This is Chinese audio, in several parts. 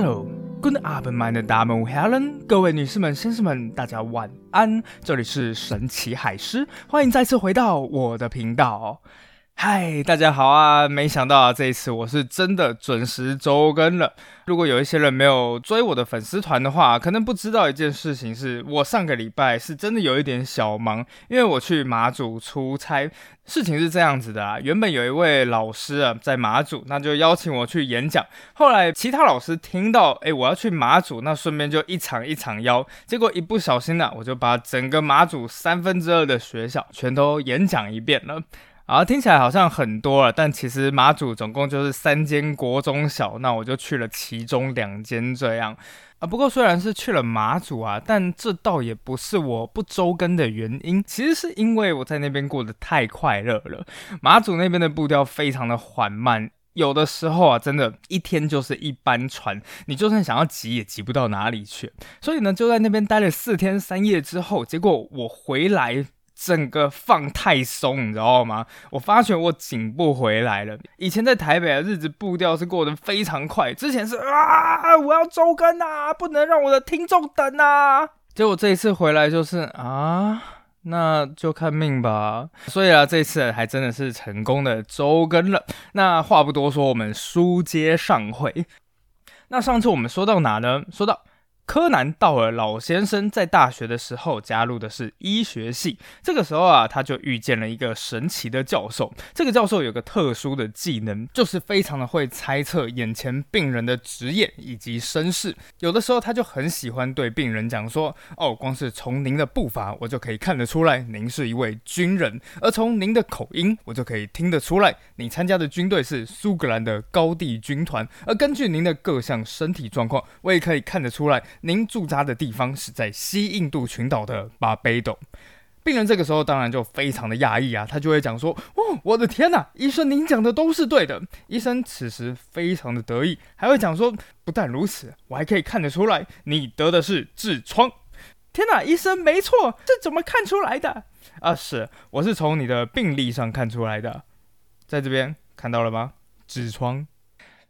Hello，Good afternoon, d a m Helen，各位女士们、先生们，大家晚安。这里是神奇海狮，欢迎再次回到我的频道。嗨，大家好啊！没想到啊，这一次我是真的准时周更了。如果有一些人没有追我的粉丝团的话，可能不知道一件事情，是我上个礼拜是真的有一点小忙，因为我去马祖出差。事情是这样子的啊，原本有一位老师啊在马祖，那就邀请我去演讲。后来其他老师听到，哎，我要去马祖，那顺便就一场一场邀。结果一不小心呢，我就把整个马祖三分之二的学校全都演讲一遍了。啊，听起来好像很多了，但其实马祖总共就是三间国中小，那我就去了其中两间这样。啊，不过虽然是去了马祖啊，但这倒也不是我不周更的原因，其实是因为我在那边过得太快乐了。马祖那边的步调非常的缓慢，有的时候啊，真的一天就是一班船，你就算想要挤也挤不到哪里去。所以呢，就在那边待了四天三夜之后，结果我回来。整个放太松，你知道吗？我发觉我紧不回来了。以前在台北的日子步调是过得非常快，之前是啊，我要周更啊，不能让我的听众等啊。结果这一次回来就是啊，那就看命吧。所以啊，这次还真的是成功的周更了。那话不多说，我们书接上回。那上次我们说到哪呢？说到。柯南道尔老先生在大学的时候加入的是医学系，这个时候啊，他就遇见了一个神奇的教授。这个教授有个特殊的技能，就是非常的会猜测眼前病人的职业以及身世。有的时候他就很喜欢对病人讲说：“哦，光是从您的步伐，我就可以看得出来您是一位军人；而从您的口音，我就可以听得出来你参加的军队是苏格兰的高地军团；而根据您的各项身体状况，我也可以看得出来。”您驻扎的地方是在西印度群岛的巴贝斗。病人这个时候当然就非常的讶异啊，他就会讲说：“哦，我的天哪，医生您讲的都是对的。”医生此时非常的得意，还会讲说：“不但如此，我还可以看得出来，你得的是痔疮。”天哪，医生没错，这怎么看出来的？啊，是，我是从你的病历上看出来的，在这边看到了吗？痔疮。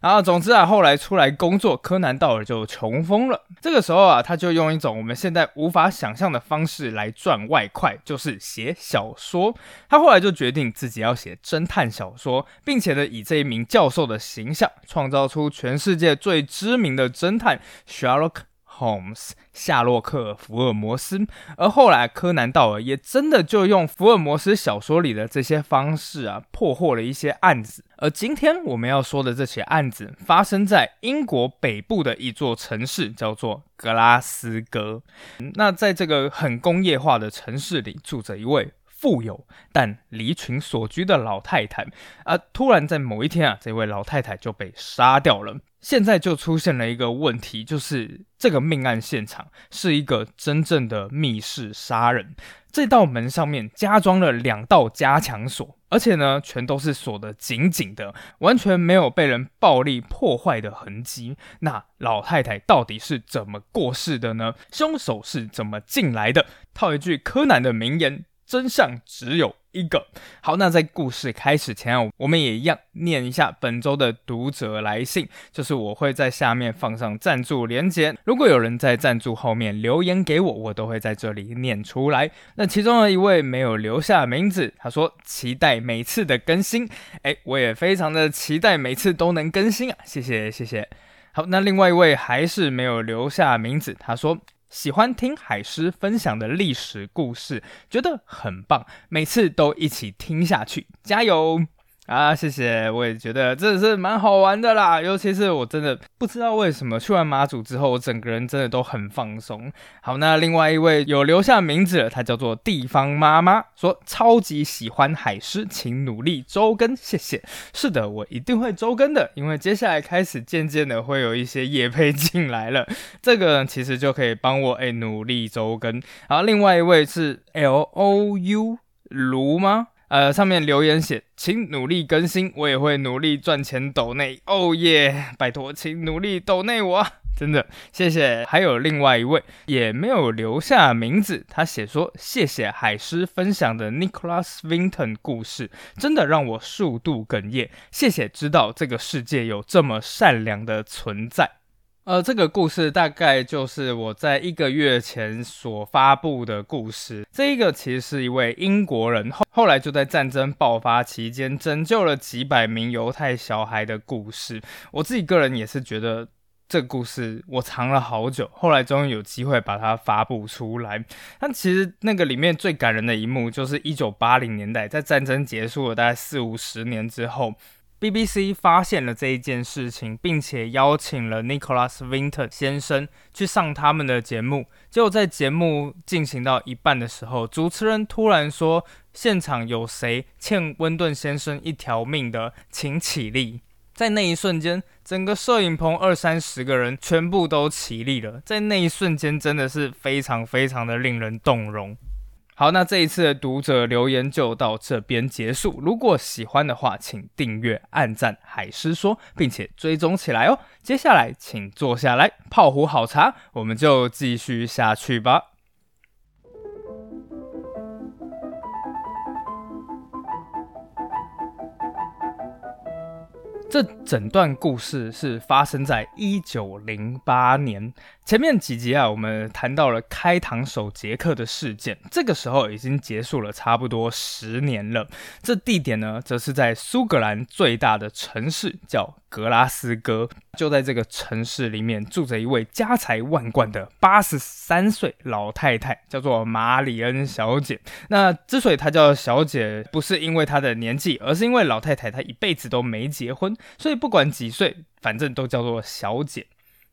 然后，总之啊，后来出来工作，柯南道尔就穷疯了。这个时候啊，他就用一种我们现在无法想象的方式来赚外快，就是写小说。他后来就决定自己要写侦探小说，并且呢，以这一名教授的形象，创造出全世界最知名的侦探 Sherlock。Holmes，夏洛克·福尔摩斯，而后来柯南道尔也真的就用福尔摩斯小说里的这些方式啊，破获了一些案子。而今天我们要说的这起案子，发生在英国北部的一座城市，叫做格拉斯哥。那在这个很工业化的城市里，住着一位。富有但离群所居的老太太，而突然在某一天啊，这位老太太就被杀掉了。现在就出现了一个问题，就是这个命案现场是一个真正的密室杀人。这道门上面加装了两道加强锁，而且呢，全都是锁得紧紧的，完全没有被人暴力破坏的痕迹。那老太太到底是怎么过世的呢？凶手是怎么进来的？套一句柯南的名言。真相只有一个。好，那在故事开始前，我们也一样念一下本周的读者来信，就是我会在下面放上赞助连结。如果有人在赞助后面留言给我，我都会在这里念出来。那其中的一位没有留下名字，他说期待每次的更新。哎，我也非常的期待每次都能更新啊，谢谢谢谢。好，那另外一位还是没有留下名字，他说。喜欢听海狮分享的历史故事，觉得很棒，每次都一起听下去，加油！啊，谢谢，我也觉得真的是蛮好玩的啦。尤其是我真的不知道为什么去完马祖之后，我整个人真的都很放松。好，那另外一位有留下名字，他叫做地方妈妈，说超级喜欢海狮，请努力周更，谢谢。是的，我一定会周更的，因为接下来开始渐渐的会有一些夜配进来了，这个其实就可以帮我哎努力周更。好，另外一位是 L O U 卢吗？呃，上面留言写，请努力更新，我也会努力赚钱抖内。哦耶，拜托，请努力抖内我，真的谢谢。还有另外一位也没有留下名字，他写说谢谢海狮分享的 Nicholas Vinton 故事，真的让我数度哽咽。谢谢知道这个世界有这么善良的存在。呃，这个故事大概就是我在一个月前所发布的故事。这一个其实是一位英国人后后来就在战争爆发期间拯救了几百名犹太小孩的故事。我自己个人也是觉得这个故事我藏了好久，后来终于有机会把它发布出来。但其实那个里面最感人的一幕，就是一九八零年代在战争结束了大概四五十年之后。BBC 发现了这一件事情，并且邀请了 Nicholas Winter 先生去上他们的节目。结果在节目进行到一半的时候，主持人突然说：“现场有谁欠温顿先生一条命的，请起立。”在那一瞬间，整个摄影棚二三十个人全部都起立了。在那一瞬间，真的是非常非常的令人动容。好，那这一次的读者留言就到这边结束。如果喜欢的话，请订阅、按赞海狮说，并且追踪起来哦。接下来，请坐下来泡壶好茶，我们就继续下去吧。这整段故事是发生在一九零八年。前面几集啊，我们谈到了开膛手杰克的事件，这个时候已经结束了差不多十年了。这地点呢，则是在苏格兰最大的城市，叫格拉斯哥。就在这个城市里面，住着一位家财万贯的八十三岁老太太，叫做马里恩小姐。那之所以她叫小姐，不是因为她的年纪，而是因为老太太她一辈子都没结婚。所以不管几岁，反正都叫做小姐。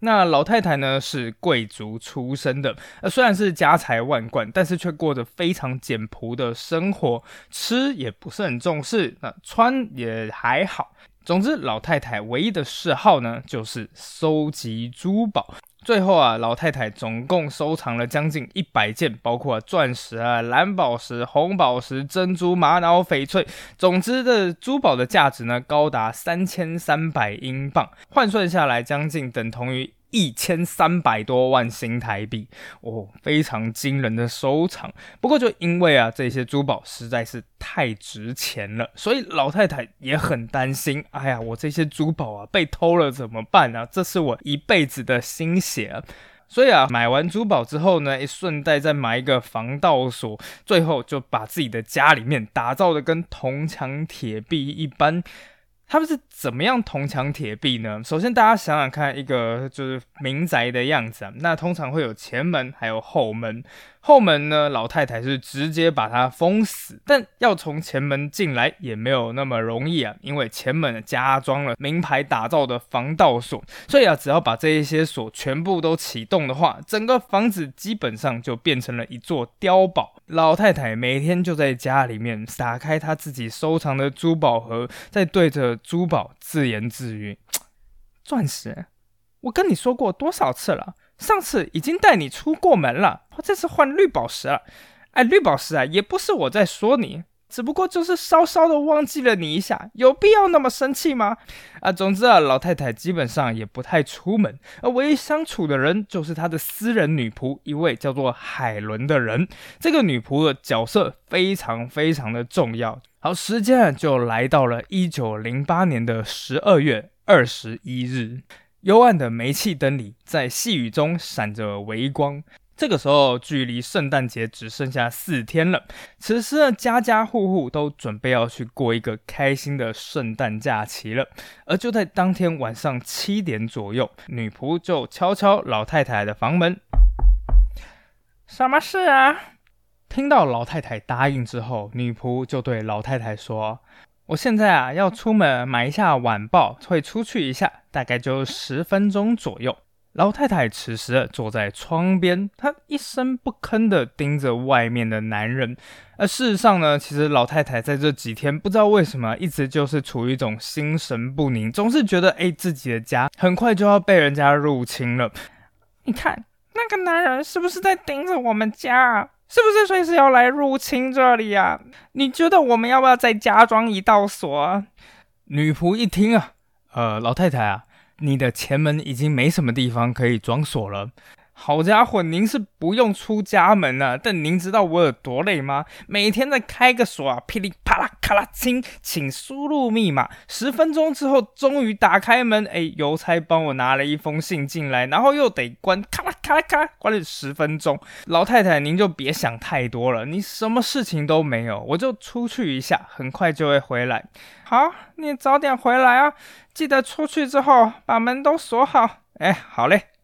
那老太太呢是贵族出身的，呃，虽然是家财万贯，但是却过着非常简朴的生活，吃也不是很重视，那穿也还好。总之，老太太唯一的嗜好呢就是收集珠宝。最后啊，老太太总共收藏了将近一百件，包括钻石啊、蓝宝石、红宝石、珍珠、玛瑙、翡翠，总之的珠宝的价值呢，高达三千三百英镑，换算下来将近等同于。一千三百多万新台币哦，非常惊人的收藏。不过就因为啊这些珠宝实在是太值钱了，所以老太太也很担心。哎呀，我这些珠宝啊被偷了怎么办呢？这是我一辈子的心血啊！所以啊，买完珠宝之后呢，顺带再买一个防盗锁，最后就把自己的家里面打造的跟铜墙铁壁一般。他们是怎么样铜墙铁壁呢？首先，大家想想看，一个就是民宅的样子啊，那通常会有前门，还有后门。后门呢，老太太是直接把它封死，但要从前门进来也没有那么容易啊，因为前门加装了名牌打造的防盗锁，所以啊，只要把这一些锁全部都启动的话，整个房子基本上就变成了一座碉堡。老太太每天就在家里面打开她自己收藏的珠宝盒，在对着珠宝自言自语：“ 钻石，我跟你说过多少次了。”上次已经带你出过门了，我这次换绿宝石了。哎，绿宝石啊，也不是我在说你，只不过就是稍稍的忘记了你一下，有必要那么生气吗？啊，总之啊，老太太基本上也不太出门，而唯一相处的人就是她的私人女仆，一位叫做海伦的人。这个女仆的角色非常非常的重要。好，时间就来到了一九零八年的十二月二十一日。幽暗的煤气灯里，在细雨中闪着微光。这个时候，距离圣诞节只剩下四天了。此时呢，家家户户都准备要去过一个开心的圣诞假期了。而就在当天晚上七点左右，女仆就敲敲老太太的房门：“什么事啊？”听到老太太答应之后，女仆就对老太太说。我现在啊要出门买一下晚报，会出去一下，大概就十分钟左右。老太太此时坐在窗边，她一声不吭地盯着外面的男人。而事实上呢，其实老太太在这几天不知道为什么一直就是处于一种心神不宁，总是觉得哎自己的家很快就要被人家入侵了。你看那个男人是不是在盯着我们家？是不是随时要来入侵这里呀？你觉得我们要不要再加装一道锁？女仆一听啊，呃，老太太啊，你的前门已经没什么地方可以装锁了。好家伙，您是不用出家门啊！但您知道我有多累吗？每天在开个锁啊，噼里啪啦咔啦清，请输入密码。十分钟之后，终于打开门，哎，邮差帮我拿了一封信进来，然后又得关，咔啦咔啦咔啦，关了十分钟。老太太，您就别想太多了，你什么事情都没有，我就出去一下，很快就会回来。好，你早点回来啊，记得出去之后把门都锁好。哎，好嘞。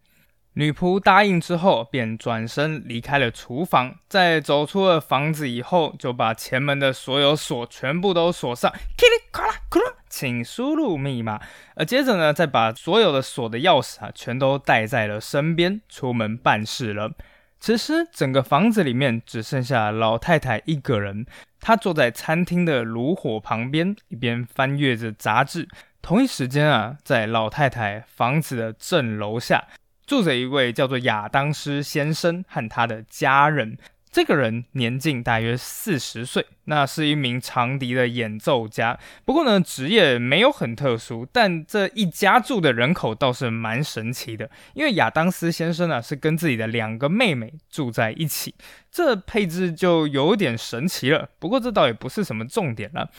女仆答应之后，便转身离开了厨房。在走出了房子以后，就把前门的所有锁全部都锁上。噼里咔啦，咔啦，请输入密码。而接着呢，再把所有的锁的钥匙啊，全都带在了身边，出门办事了。此时，整个房子里面只剩下老太太一个人。她坐在餐厅的炉火旁边，一边翻阅着杂志。同一时间啊，在老太太房子的正楼下。住着一位叫做亚当斯先生和他的家人。这个人年近大约四十岁，那是一名长笛的演奏家。不过呢，职业没有很特殊，但这一家住的人口倒是蛮神奇的。因为亚当斯先生呢是跟自己的两个妹妹住在一起，这配置就有点神奇了。不过这倒也不是什么重点了。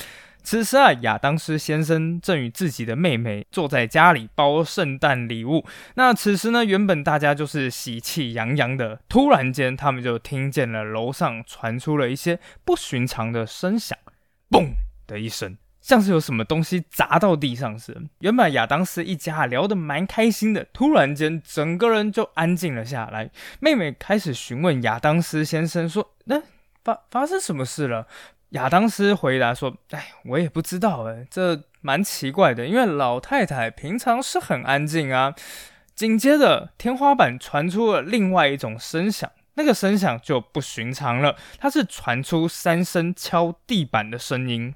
此时啊，亚当斯先生正与自己的妹妹坐在家里包圣诞礼物。那此时呢，原本大家就是喜气洋洋的，突然间他们就听见了楼上传出了一些不寻常的声响，嘣的一声，像是有什么东西砸到地上似的。原本亚当斯一家聊得蛮开心的，突然间整个人就安静了下来。妹妹开始询问亚当斯先生说：“那发发生什么事了？”亚当斯回答说：“哎，我也不知道，哎，这蛮奇怪的，因为老太太平常是很安静啊。”紧接着，天花板传出了另外一种声响，那个声响就不寻常了，它是传出三声敲地板的声音。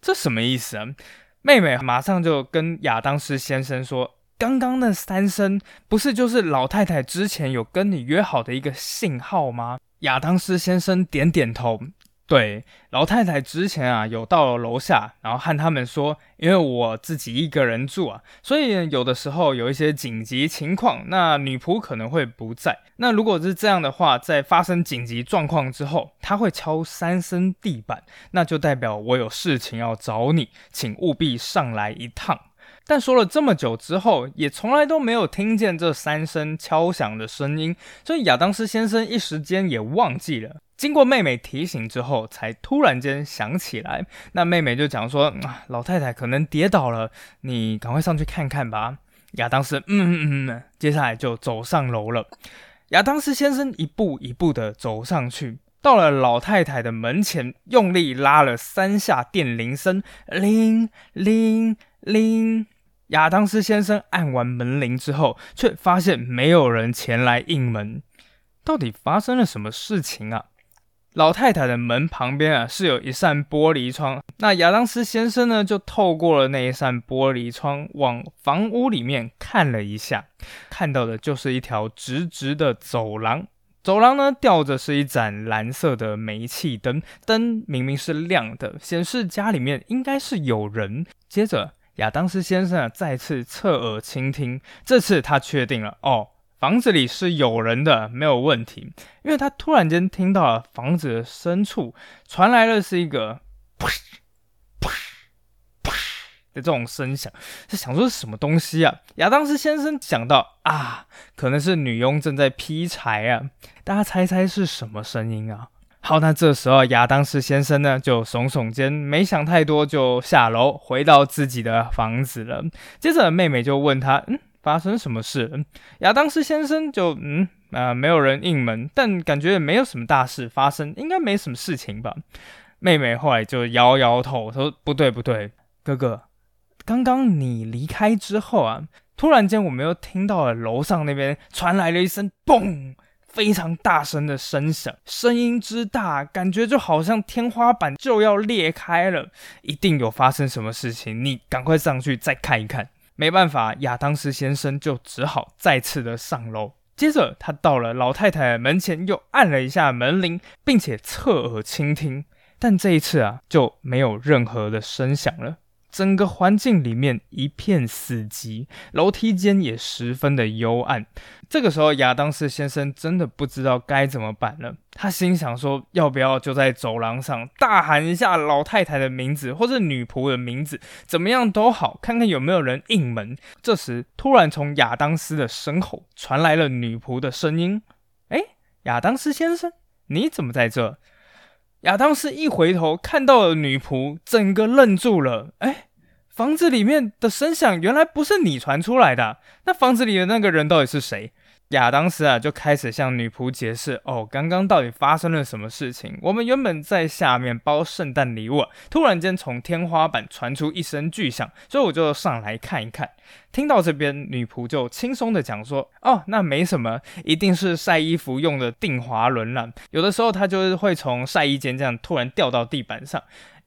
这什么意思啊？妹妹马上就跟亚当斯先生说：“刚刚那三声不是就是老太太之前有跟你约好的一个信号吗？”亚当斯先生点点头，对老太太之前啊有到了楼下，然后和他们说，因为我自己一个人住啊，所以有的时候有一些紧急情况，那女仆可能会不在。那如果是这样的话，在发生紧急状况之后，他会敲三声地板，那就代表我有事情要找你，请务必上来一趟。但说了这么久之后，也从来都没有听见这三声敲响的声音，所以亚当斯先生一时间也忘记了。经过妹妹提醒之后，才突然间想起来。那妹妹就讲说：“老太太可能跌倒了，你赶快上去看看吧。”亚当斯嗯嗯嗯，接下来就走上楼了。亚当斯先生一步一步的走上去，到了老太太的门前，用力拉了三下电铃声，铃铃铃。亚当斯先生按完门铃之后，却发现没有人前来应门。到底发生了什么事情啊？老太太的门旁边啊，是有一扇玻璃窗。那亚当斯先生呢，就透过了那一扇玻璃窗，往房屋里面看了一下，看到的就是一条直直的走廊。走廊呢，吊着是一盏蓝色的煤气灯，灯明明是亮的，显示家里面应该是有人。接着。亚当斯先生再次侧耳倾听，这次他确定了哦，房子里是有人的，没有问题。因为他突然间听到了房子的深处传来的是一个噗噗噗的这种声响，是想说是什么东西啊？亚当斯先生想到啊，可能是女佣正在劈柴啊，大家猜猜是什么声音啊？好，那这时候亚当斯先生呢就耸耸肩，没想太多，就下楼回到自己的房子了。接着妹妹就问他：“嗯，发生什么事？”亚当斯先生就：“嗯啊，没有人应门，但感觉也没有什么大事发生，应该没什么事情吧。”妹妹后来就摇摇头说：“不对，不对，哥哥，刚刚你离开之后啊，突然间我们又听到了楼上那边传来了一声嘣。”非常大声的声响，声音之大，感觉就好像天花板就要裂开了，一定有发生什么事情，你赶快上去再看一看。没办法，亚当斯先生就只好再次的上楼。接着，他到了老太太门前，又按了一下门铃，并且侧耳倾听，但这一次啊，就没有任何的声响了。整个环境里面一片死寂，楼梯间也十分的幽暗。这个时候，亚当斯先生真的不知道该怎么办了。他心想说：“要不要就在走廊上大喊一下老太太的名字，或者女仆的名字，怎么样都好，看看有没有人应门。”这时，突然从亚当斯的身后传来了女仆的声音：“哎，亚当斯先生，你怎么在这？”亚当斯一回头看到了女仆，整个愣住了。哎，房子里面的声响原来不是你传出来的，那房子里的那个人到底是谁？亚当斯啊，就开始向女仆解释：“哦，刚刚到底发生了什么事情？我们原本在下面包圣诞礼物，突然间从天花板传出一声巨响，所以我就上来看一看。听到这边，女仆就轻松的讲说：‘哦，那没什么，一定是晒衣服用的定滑轮了。有的时候它就是会从晒衣间这样突然掉到地板上。’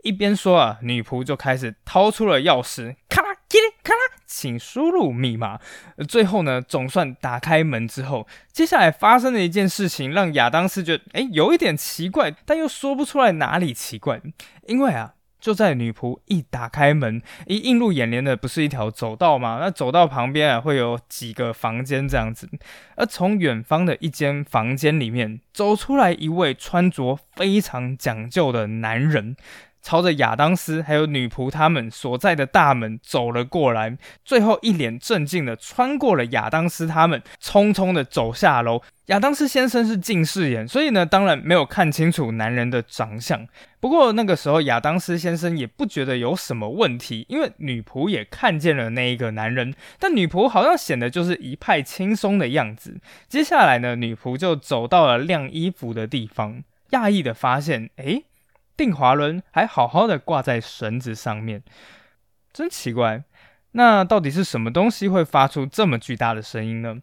一边说啊，女仆就开始掏出了钥匙，咔啦，咔啦。”请输入密码。最后呢，总算打开门之后，接下来发生的一件事情让亚当斯觉得，哎，有一点奇怪，但又说不出来哪里奇怪。因为啊，就在女仆一打开门，一映入眼帘的不是一条走道吗？那走道旁边啊，会有几个房间这样子。而从远方的一间房间里面走出来一位穿着非常讲究的男人。朝着亚当斯还有女仆他们所在的大门走了过来，最后一脸正经的穿过了亚当斯他们，匆匆的走下楼。亚当斯先生是近视眼，所以呢，当然没有看清楚男人的长相。不过那个时候，亚当斯先生也不觉得有什么问题，因为女仆也看见了那一个男人，但女仆好像显得就是一派轻松的样子。接下来呢，女仆就走到了晾衣服的地方，讶异的发现，哎。定滑轮还好好的挂在绳子上面，真奇怪。那到底是什么东西会发出这么巨大的声音呢？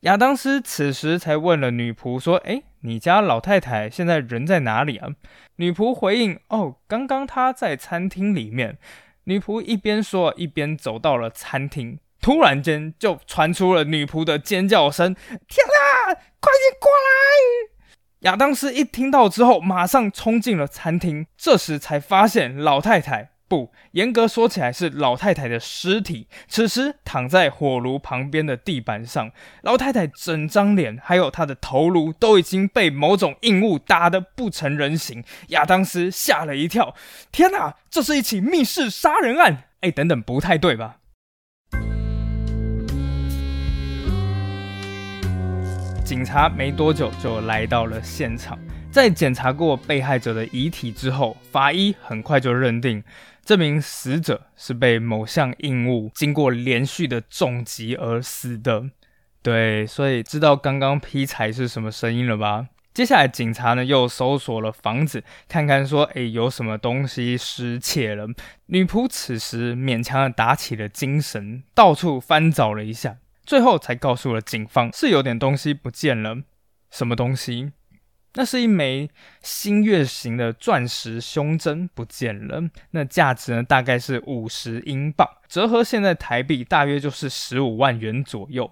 亚当斯此时才问了女仆说：“哎，你家老太太现在人在哪里啊？”女仆回应：“哦，刚刚她在餐厅里面。”女仆一边说一边走到了餐厅，突然间就传出了女仆的尖叫声：“天啊，快点过来！”亚当斯一听到之后，马上冲进了餐厅。这时才发现，老太太不严格说起来是老太太的尸体，此时躺在火炉旁边的地板上。老太太整张脸还有她的头颅都已经被某种硬物打得不成人形。亚当斯吓了一跳，天哪，这是一起密室杀人案！哎，等等，不太对吧？警察没多久就来到了现场，在检查过被害者的遗体之后，法医很快就认定这名死者是被某项硬物经过连续的重击而死的。对，所以知道刚刚劈柴是什么声音了吧？接下来警察呢又搜索了房子，看看说，诶有什么东西失窃了。女仆此时勉强的打起了精神，到处翻找了一下。最后才告诉了警方，是有点东西不见了。什么东西？那是一枚新月形的钻石胸针不见了。那价值呢？大概是五十英镑，折合现在台币大约就是十五万元左右。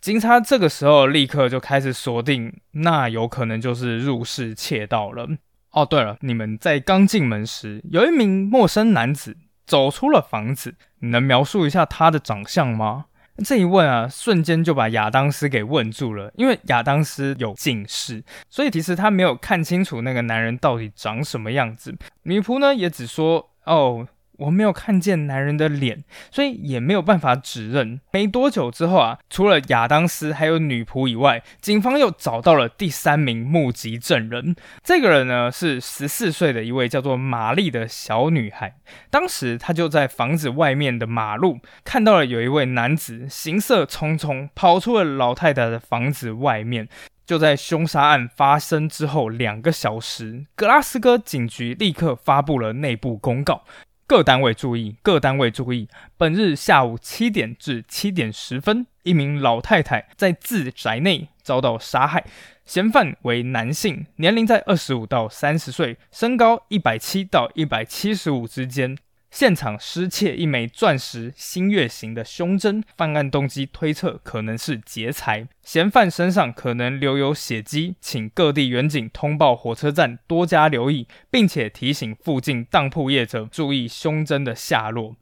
警察这个时候立刻就开始锁定，那有可能就是入室窃盗了。哦，对了，你们在刚进门时，有一名陌生男子走出了房子，你能描述一下他的长相吗？这一问啊，瞬间就把亚当斯给问住了。因为亚当斯有近视，所以其实他没有看清楚那个男人到底长什么样子。女仆呢，也只说：“哦。”我没有看见男人的脸，所以也没有办法指认。没多久之后啊，除了亚当斯还有女仆以外，警方又找到了第三名目击证人。这个人呢是十四岁的一位叫做玛丽的小女孩。当时她就在房子外面的马路看到了有一位男子行色匆匆跑出了老太太的房子外面。就在凶杀案发生之后两个小时，格拉斯哥警局立刻发布了内部公告。各单位注意，各单位注意！本日下午七点至七点十分，一名老太太在自宅内遭到杀害，嫌犯为男性，年龄在二十五到三十岁，身高一百七到一百七十五之间。现场失窃一枚钻石星月形的胸针，犯案动机推测可能是劫财。嫌犯身上可能留有血迹，请各地远警通报火车站多加留意，并且提醒附近当铺业者注意胸针的下落。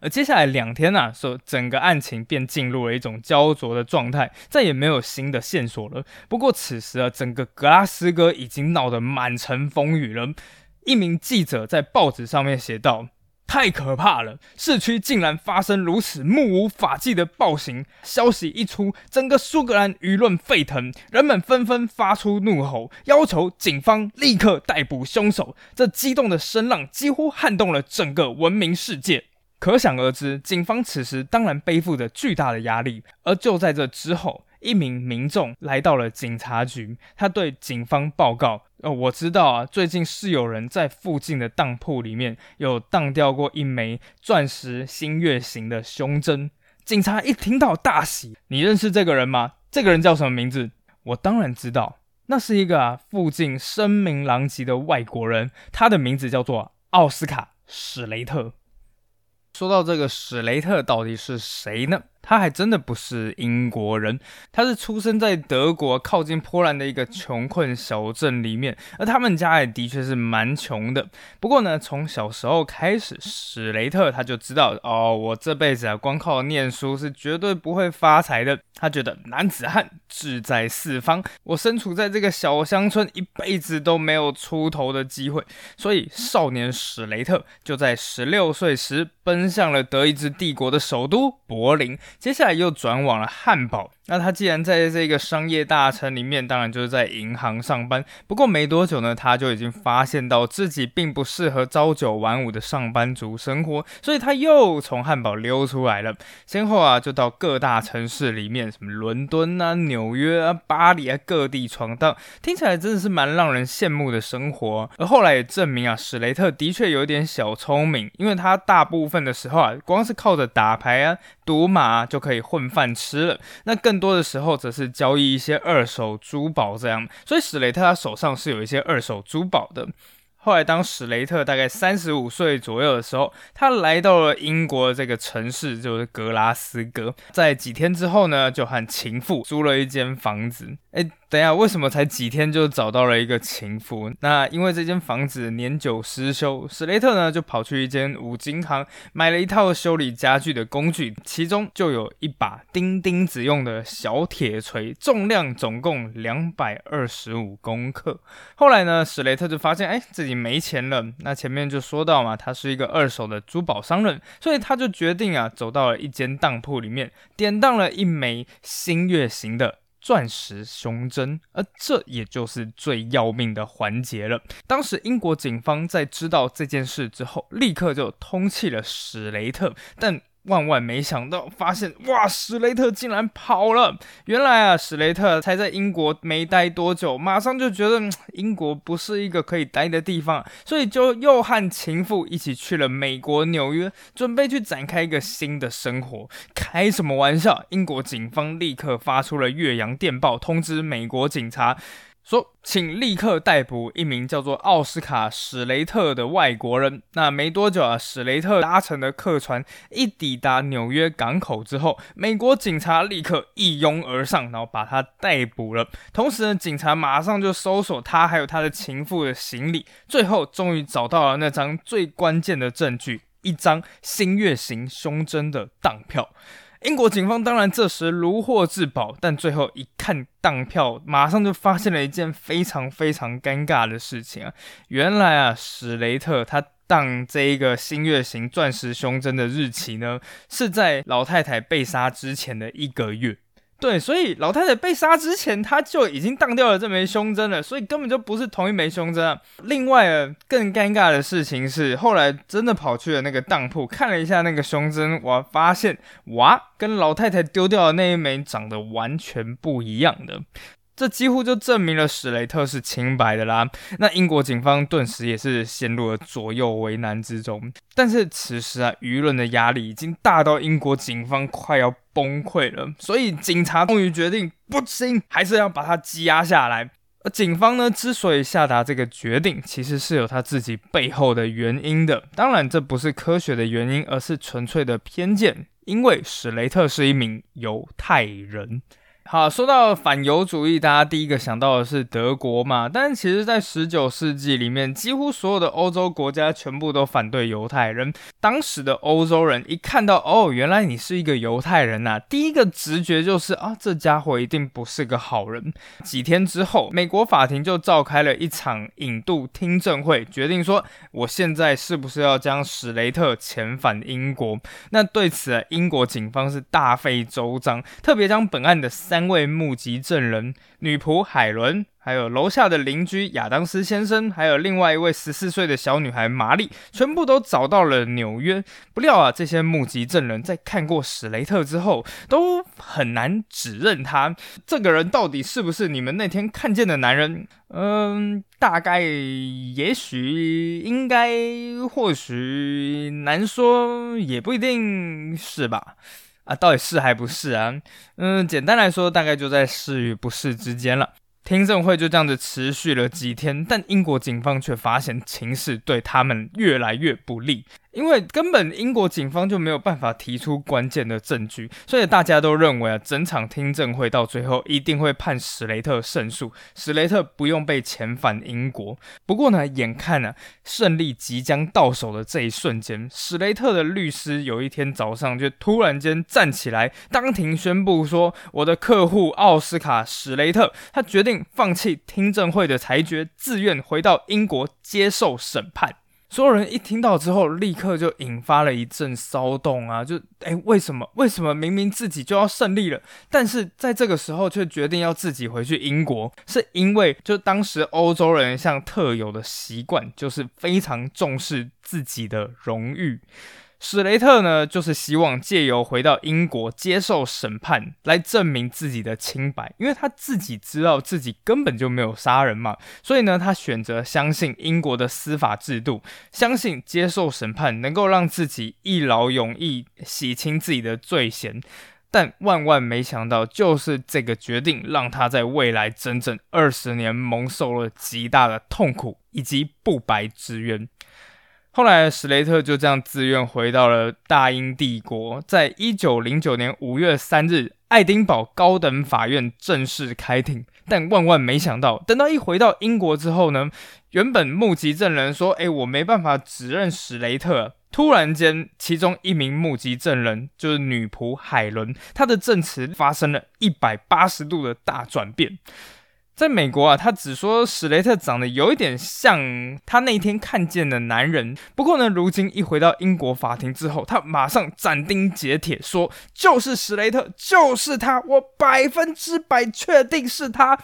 而接下来两天呢，说整个案情便进入了一种焦灼的状态，再也没有新的线索了。不过此时啊，整个格拉斯哥已经闹得满城风雨了。一名记者在报纸上面写道。太可怕了！市区竟然发生如此目无法纪的暴行。消息一出，整个苏格兰舆论沸腾，人们纷纷发出怒吼，要求警方立刻逮捕凶手。这激动的声浪几乎撼动了整个文明世界。可想而知，警方此时当然背负着巨大的压力。而就在这之后，一名民众来到了警察局，他对警方报告：“哦，我知道啊，最近是有人在附近的当铺里面有当掉过一枚钻石星月形的胸针。”警察一听到大喜：“你认识这个人吗？这个人叫什么名字？”我当然知道，那是一个啊附近声名狼藉的外国人，他的名字叫做奥斯卡·史雷特。说到这个史雷特到底是谁呢？他还真的不是英国人，他是出生在德国靠近波兰的一个穷困小镇里面，而他们家也的确是蛮穷的。不过呢，从小时候开始，史雷特他就知道，哦，我这辈子啊，光靠念书是绝对不会发财的。他觉得男子汉志在四方，我身处在这个小乡村，一辈子都没有出头的机会。所以，少年史雷特就在十六岁时奔向了德意志帝国的首都柏林。接下来又转往了汉堡。那他既然在这个商业大城里面，当然就是在银行上班。不过没多久呢，他就已经发现到自己并不适合朝九晚五的上班族生活，所以他又从汉堡溜出来了，先后啊就到各大城市里面，什么伦敦啊、纽约啊、巴黎啊各地闯荡，听起来真的是蛮让人羡慕的生活。而后来也证明啊，史雷特的确有点小聪明，因为他大部分的时候啊，光是靠着打牌啊、赌马就可以混饭吃了，那更。更多的时候则是交易一些二手珠宝这样，所以史雷特他手上是有一些二手珠宝的。后来，当史雷特大概三十五岁左右的时候，他来到了英国这个城市，就是格拉斯哥。在几天之后呢，就和情妇租了一间房子。哎。等下，为什么才几天就找到了一个情妇？那因为这间房子年久失修，史雷特呢就跑去一间五金行买了一套修理家具的工具，其中就有一把钉钉子用的小铁锤，重量总共两百二十五公克。后来呢，史雷特就发现，哎，自己没钱了。那前面就说到嘛，他是一个二手的珠宝商人，所以他就决定啊，走到了一间当铺里面，典当了一枚星月形的。钻石胸针，而这也就是最要命的环节了。当时英国警方在知道这件事之后，立刻就通缉了史雷特，但。万万没想到，发现哇，史雷特竟然跑了！原来啊，史雷特才在英国没待多久，马上就觉得英国不是一个可以待的地方，所以就又和情妇一起去了美国纽约，准备去展开一个新的生活。开什么玩笑！英国警方立刻发出了越洋电报，通知美国警察。说，请立刻逮捕一名叫做奥斯卡·史雷特的外国人。那没多久啊，史雷特搭乘的客船一抵达纽约港口之后，美国警察立刻一拥而上，然后把他逮捕了。同时呢，警察马上就搜索他还有他的情妇的行李，最后终于找到了那张最关键的证据——一张星月形胸针的当票。英国警方当然这时如获至宝，但最后一看当票，马上就发现了一件非常非常尴尬的事情啊！原来啊，史雷特他当这一个新月型钻石胸针的日期呢，是在老太太被杀之前的一个月。对，所以老太太被杀之前，她就已经当掉了这枚胸针了，所以根本就不是同一枚胸针。另外，更尴尬的事情是，后来真的跑去了那个当铺看了一下那个胸针，我发现哇，跟老太太丢掉的那一枚长得完全不一样的。这几乎就证明了史雷特是清白的啦。那英国警方顿时也是陷入了左右为难之中。但是此时啊，舆论的压力已经大到英国警方快要崩溃了。所以警察终于决定，不行，还是要把他羁押下来。而警方呢，之所以下达这个决定，其实是有他自己背后的原因的。当然，这不是科学的原因，而是纯粹的偏见。因为史雷特是一名犹太人。好，说到反犹主义，大家第一个想到的是德国嘛？但其实，在十九世纪里面，几乎所有的欧洲国家全部都反对犹太人。当时的欧洲人一看到，哦，原来你是一个犹太人呐，第一个直觉就是啊，这家伙一定不是个好人。几天之后，美国法庭就召开了一场引渡听证会，决定说，我现在是不是要将史雷特遣返英国？那对此，英国警方是大费周章，特别将本案的三三位目击证人女仆海伦。还有楼下的邻居亚当斯先生，还有另外一位十四岁的小女孩玛丽，全部都找到了纽约。不料啊，这些目击证人在看过史雷特之后，都很难指认他这个人到底是不是你们那天看见的男人。嗯，大概、也许、应该、或许，难说，也不一定是吧？啊，到底是还不是啊？嗯，简单来说，大概就在是与不是之间了。听证会就这样子持续了几天，但英国警方却发现情势对他们越来越不利。因为根本英国警方就没有办法提出关键的证据，所以大家都认为啊，整场听证会到最后一定会判史雷特胜诉，史雷特不用被遣返英国。不过呢，眼看呢胜利即将到手的这一瞬间，史雷特的律师有一天早上就突然间站起来，当庭宣布说：“我的客户奥斯卡史雷特，他决定放弃听证会的裁决，自愿回到英国接受审判。”所有人一听到之后，立刻就引发了一阵骚动啊！就哎，为什么？为什么明明自己就要胜利了，但是在这个时候却决定要自己回去英国？是因为就当时欧洲人像特有的习惯，就是非常重视自己的荣誉。史雷特呢，就是希望借由回到英国接受审判，来证明自己的清白，因为他自己知道自己根本就没有杀人嘛，所以呢，他选择相信英国的司法制度，相信接受审判能够让自己一劳永逸，洗清自己的罪嫌。但万万没想到，就是这个决定，让他在未来整整二十年蒙受了极大的痛苦以及不白之冤。后来，史雷特就这样自愿回到了大英帝国。在一九零九年五月三日，爱丁堡高等法院正式开庭。但万万没想到，等到一回到英国之后呢，原本目击证人说：“哎，我没办法指认史雷特。”突然间，其中一名目击证人就是女仆海伦，她的证词发生了一百八十度的大转变。在美国啊，他只说史雷特长得有一点像他那天看见的男人。不过呢，如今一回到英国法庭之后，他马上斩钉截铁说：“就是史雷特，就是他，我百分之百确定是他。”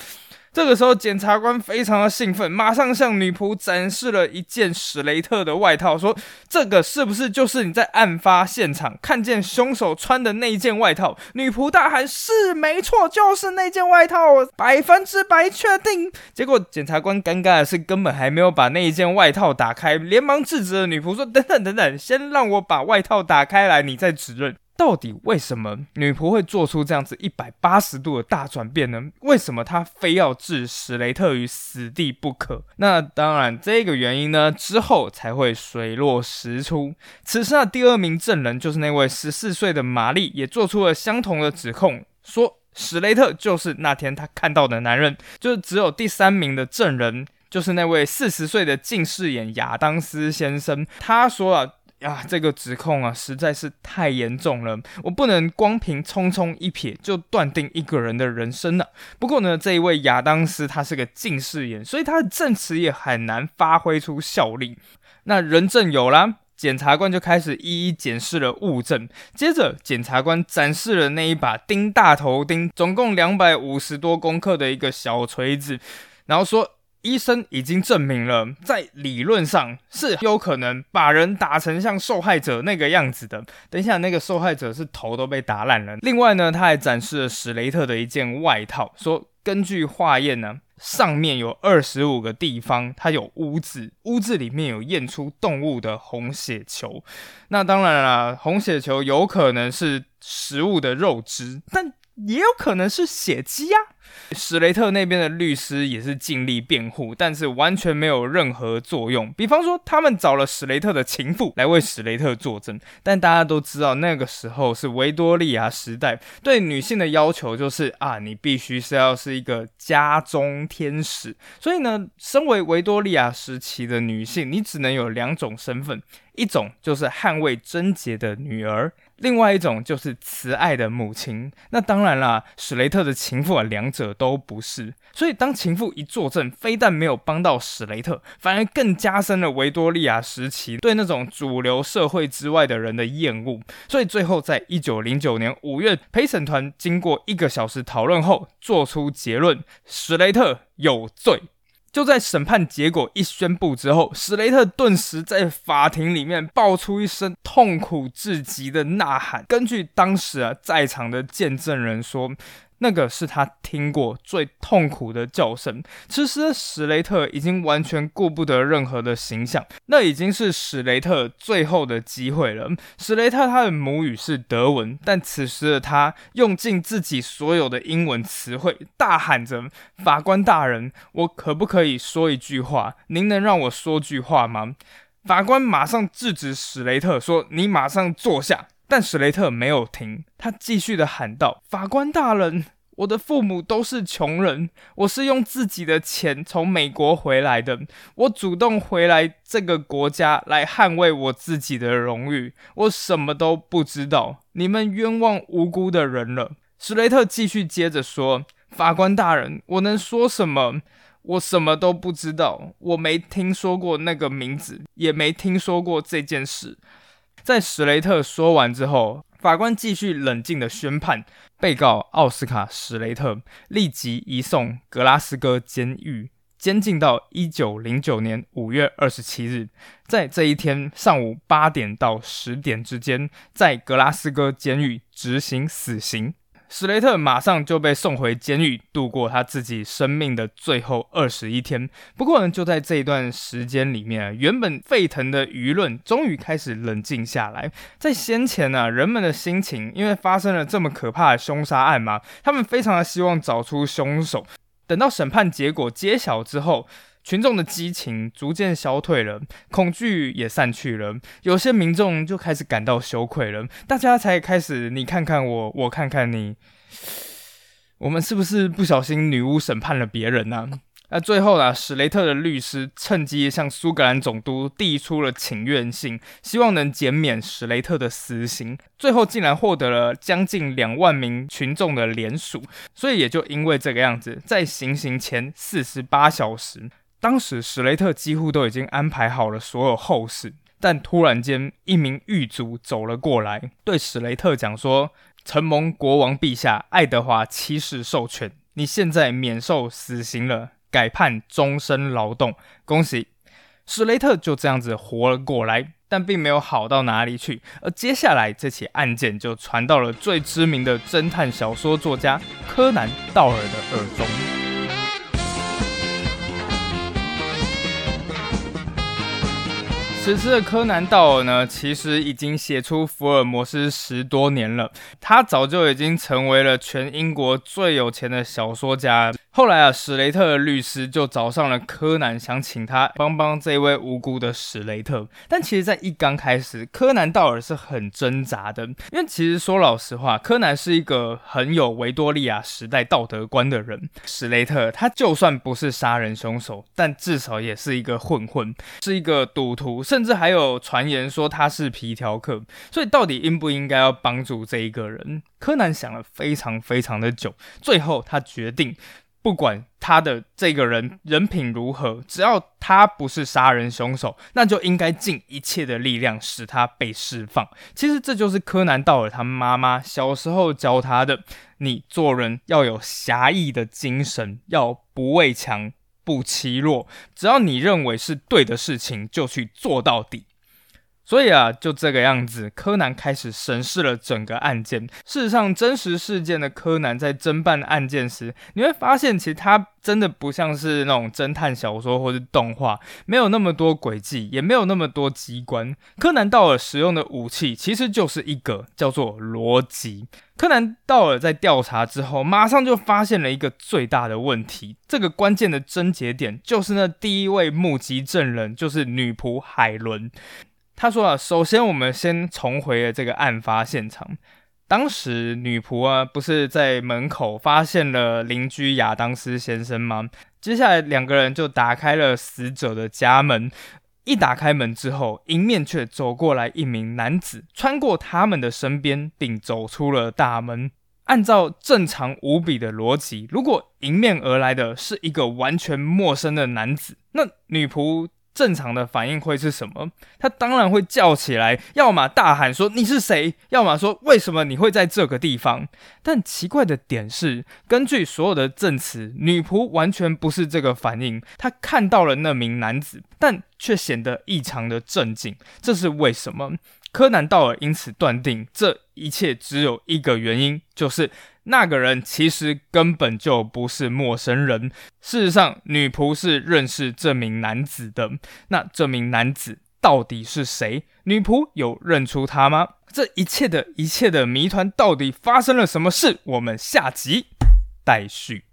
这个时候，检察官非常的兴奋，马上向女仆展示了一件史雷特的外套，说：“这个是不是就是你在案发现场看见凶手穿的那件外套？”女仆大喊：“是，没错，就是那件外套，百分之百确定。”结果，检察官尴尬的是，根本还没有把那一件外套打开，连忙制止了女仆，说：“等等等等，先让我把外套打开来，你再指认。”到底为什么女仆会做出这样子一百八十度的大转变呢？为什么她非要置史雷特于死地不可？那当然，这个原因呢之后才会水落石出。此时的，第二名证人就是那位十四岁的玛丽，也做出了相同的指控，说史雷特就是那天他看到的男人。就是只有第三名的证人，就是那位四十岁的近视眼亚当斯先生，他说啊。呀，这个指控啊，实在是太严重了，我不能光凭匆匆一瞥就断定一个人的人生呢。不过呢，这一位亚当斯他是个近视眼，所以他的证词也很难发挥出效力。那人证有了，检察官就开始一一检视了物证。接着，检察官展示了那一把钉大头钉，总共两百五十多公克的一个小锤子，然后说。医生已经证明了，在理论上是有可能把人打成像受害者那个样子的。等一下，那个受害者是头都被打烂了。另外呢，他还展示了史雷特的一件外套，说根据化验呢，上面有二十五个地方它有污渍，污渍里面有验出动物的红血球。那当然了，红血球有可能是食物的肉汁，但。也有可能是血迹呀。史雷特那边的律师也是尽力辩护，但是完全没有任何作用。比方说，他们找了史雷特的情妇来为史雷特作证，但大家都知道，那个时候是维多利亚时代，对女性的要求就是啊，你必须是要是一个家中天使。所以呢，身为维多利亚时期的女性，你只能有两种身份。一种就是捍卫贞洁的女儿，另外一种就是慈爱的母亲。那当然啦，史雷特的情妇啊，两者都不是。所以当情妇一作证，非但没有帮到史雷特，反而更加深了维多利亚时期对那种主流社会之外的人的厌恶。所以最后，在一九零九年五月，陪审团经过一个小时讨论后，做出结论：史雷特有罪。就在审判结果一宣布之后，史雷特顿时在法庭里面爆出一声痛苦至极的呐喊。根据当时啊在场的见证人说。那个是他听过最痛苦的叫声。此时的，史雷特已经完全顾不得任何的形象，那已经是史雷特最后的机会了。史雷特他的母语是德文，但此时的他用尽自己所有的英文词汇，大喊着：“法官大人，我可不可以说一句话？您能让我说句话吗？”法官马上制止史雷特说：“你马上坐下。”但史雷特没有停，他继续的喊道：“法官大人，我的父母都是穷人，我是用自己的钱从美国回来的，我主动回来这个国家来捍卫我自己的荣誉，我什么都不知道，你们冤枉无辜的人了。”史雷特继续接着说：“法官大人，我能说什么？我什么都不知道，我没听说过那个名字，也没听说过这件事。”在史雷特说完之后，法官继续冷静的宣判：被告奥斯卡·史雷特立即移送格拉斯哥监狱，监禁到一九零九年五月二十七日。在这一天上午八点到十点之间，在格拉斯哥监狱执行死刑。史雷特马上就被送回监狱，度过他自己生命的最后二十一天。不过呢，就在这一段时间里面，原本沸腾的舆论终于开始冷静下来。在先前呢，人们的心情因为发生了这么可怕的凶杀案嘛，他们非常的希望找出凶手。等到审判结果揭晓之后。群众的激情逐渐消退了，恐惧也散去了，有些民众就开始感到羞愧了，大家才开始你看看我，我看看你，我们是不是不小心女巫审判了别人呢？那最后啦，史雷特的律师趁机向苏格兰总督递出了请愿信，希望能减免史雷特的死刑。最后竟然获得了将近两万名群众的联署，所以也就因为这个样子，在行刑前四十八小时。当时史雷特几乎都已经安排好了所有后事，但突然间一名狱卒走了过来，对史雷特讲说：“承蒙国王陛下爱德华七世授权，你现在免受死刑了，改判终身劳动。恭喜！”史雷特就这样子活了过来，但并没有好到哪里去。而接下来这起案件就传到了最知名的侦探小说作家柯南·道尔的耳中。此时的柯南道尔呢，其实已经写出福尔摩斯十多年了，他早就已经成为了全英国最有钱的小说家。后来啊，史雷特的律师就找上了柯南，想请他帮帮这位无辜的史雷特。但其实，在一刚开始，柯南道尔是很挣扎的，因为其实说老实话，柯南是一个很有维多利亚时代道德观的人。史雷特他就算不是杀人凶手，但至少也是一个混混，是一个赌徒，甚至还有传言说他是皮条客。所以，到底应不应该要帮助这一个人？柯南想了非常非常的久，最后他决定。不管他的这个人人品如何，只要他不是杀人凶手，那就应该尽一切的力量使他被释放。其实这就是柯南道尔他妈妈小时候教他的：你做人要有侠义的精神，要不畏强，不欺弱。只要你认为是对的事情，就去做到底。所以啊，就这个样子，柯南开始审视了整个案件。事实上，真实事件的柯南在侦办案件时，你会发现，其实他真的不像是那种侦探小说或是动画，没有那么多轨迹，也没有那么多机关。柯南道尔使用的武器，其实就是一个叫做逻辑。柯南道尔在调查之后，马上就发现了一个最大的问题。这个关键的症结点，就是那第一位目击证人，就是女仆海伦。他说啊，首先我们先重回了这个案发现场。当时女仆啊，不是在门口发现了邻居亚当斯先生吗？接下来两个人就打开了死者的家门。一打开门之后，迎面却走过来一名男子，穿过他们的身边，并走出了大门。按照正常无比的逻辑，如果迎面而来的是一个完全陌生的男子，那女仆。正常的反应会是什么？他当然会叫起来，要么大喊说你是谁，要么说为什么你会在这个地方。但奇怪的点是，根据所有的证词，女仆完全不是这个反应。她看到了那名男子，但却显得异常的镇静。这是为什么？柯南道尔因此断定，这一切只有一个原因，就是。那个人其实根本就不是陌生人。事实上，女仆是认识这名男子的。那这名男子到底是谁？女仆有认出他吗？这一切的一切的谜团到底发生了什么事？我们下集待续。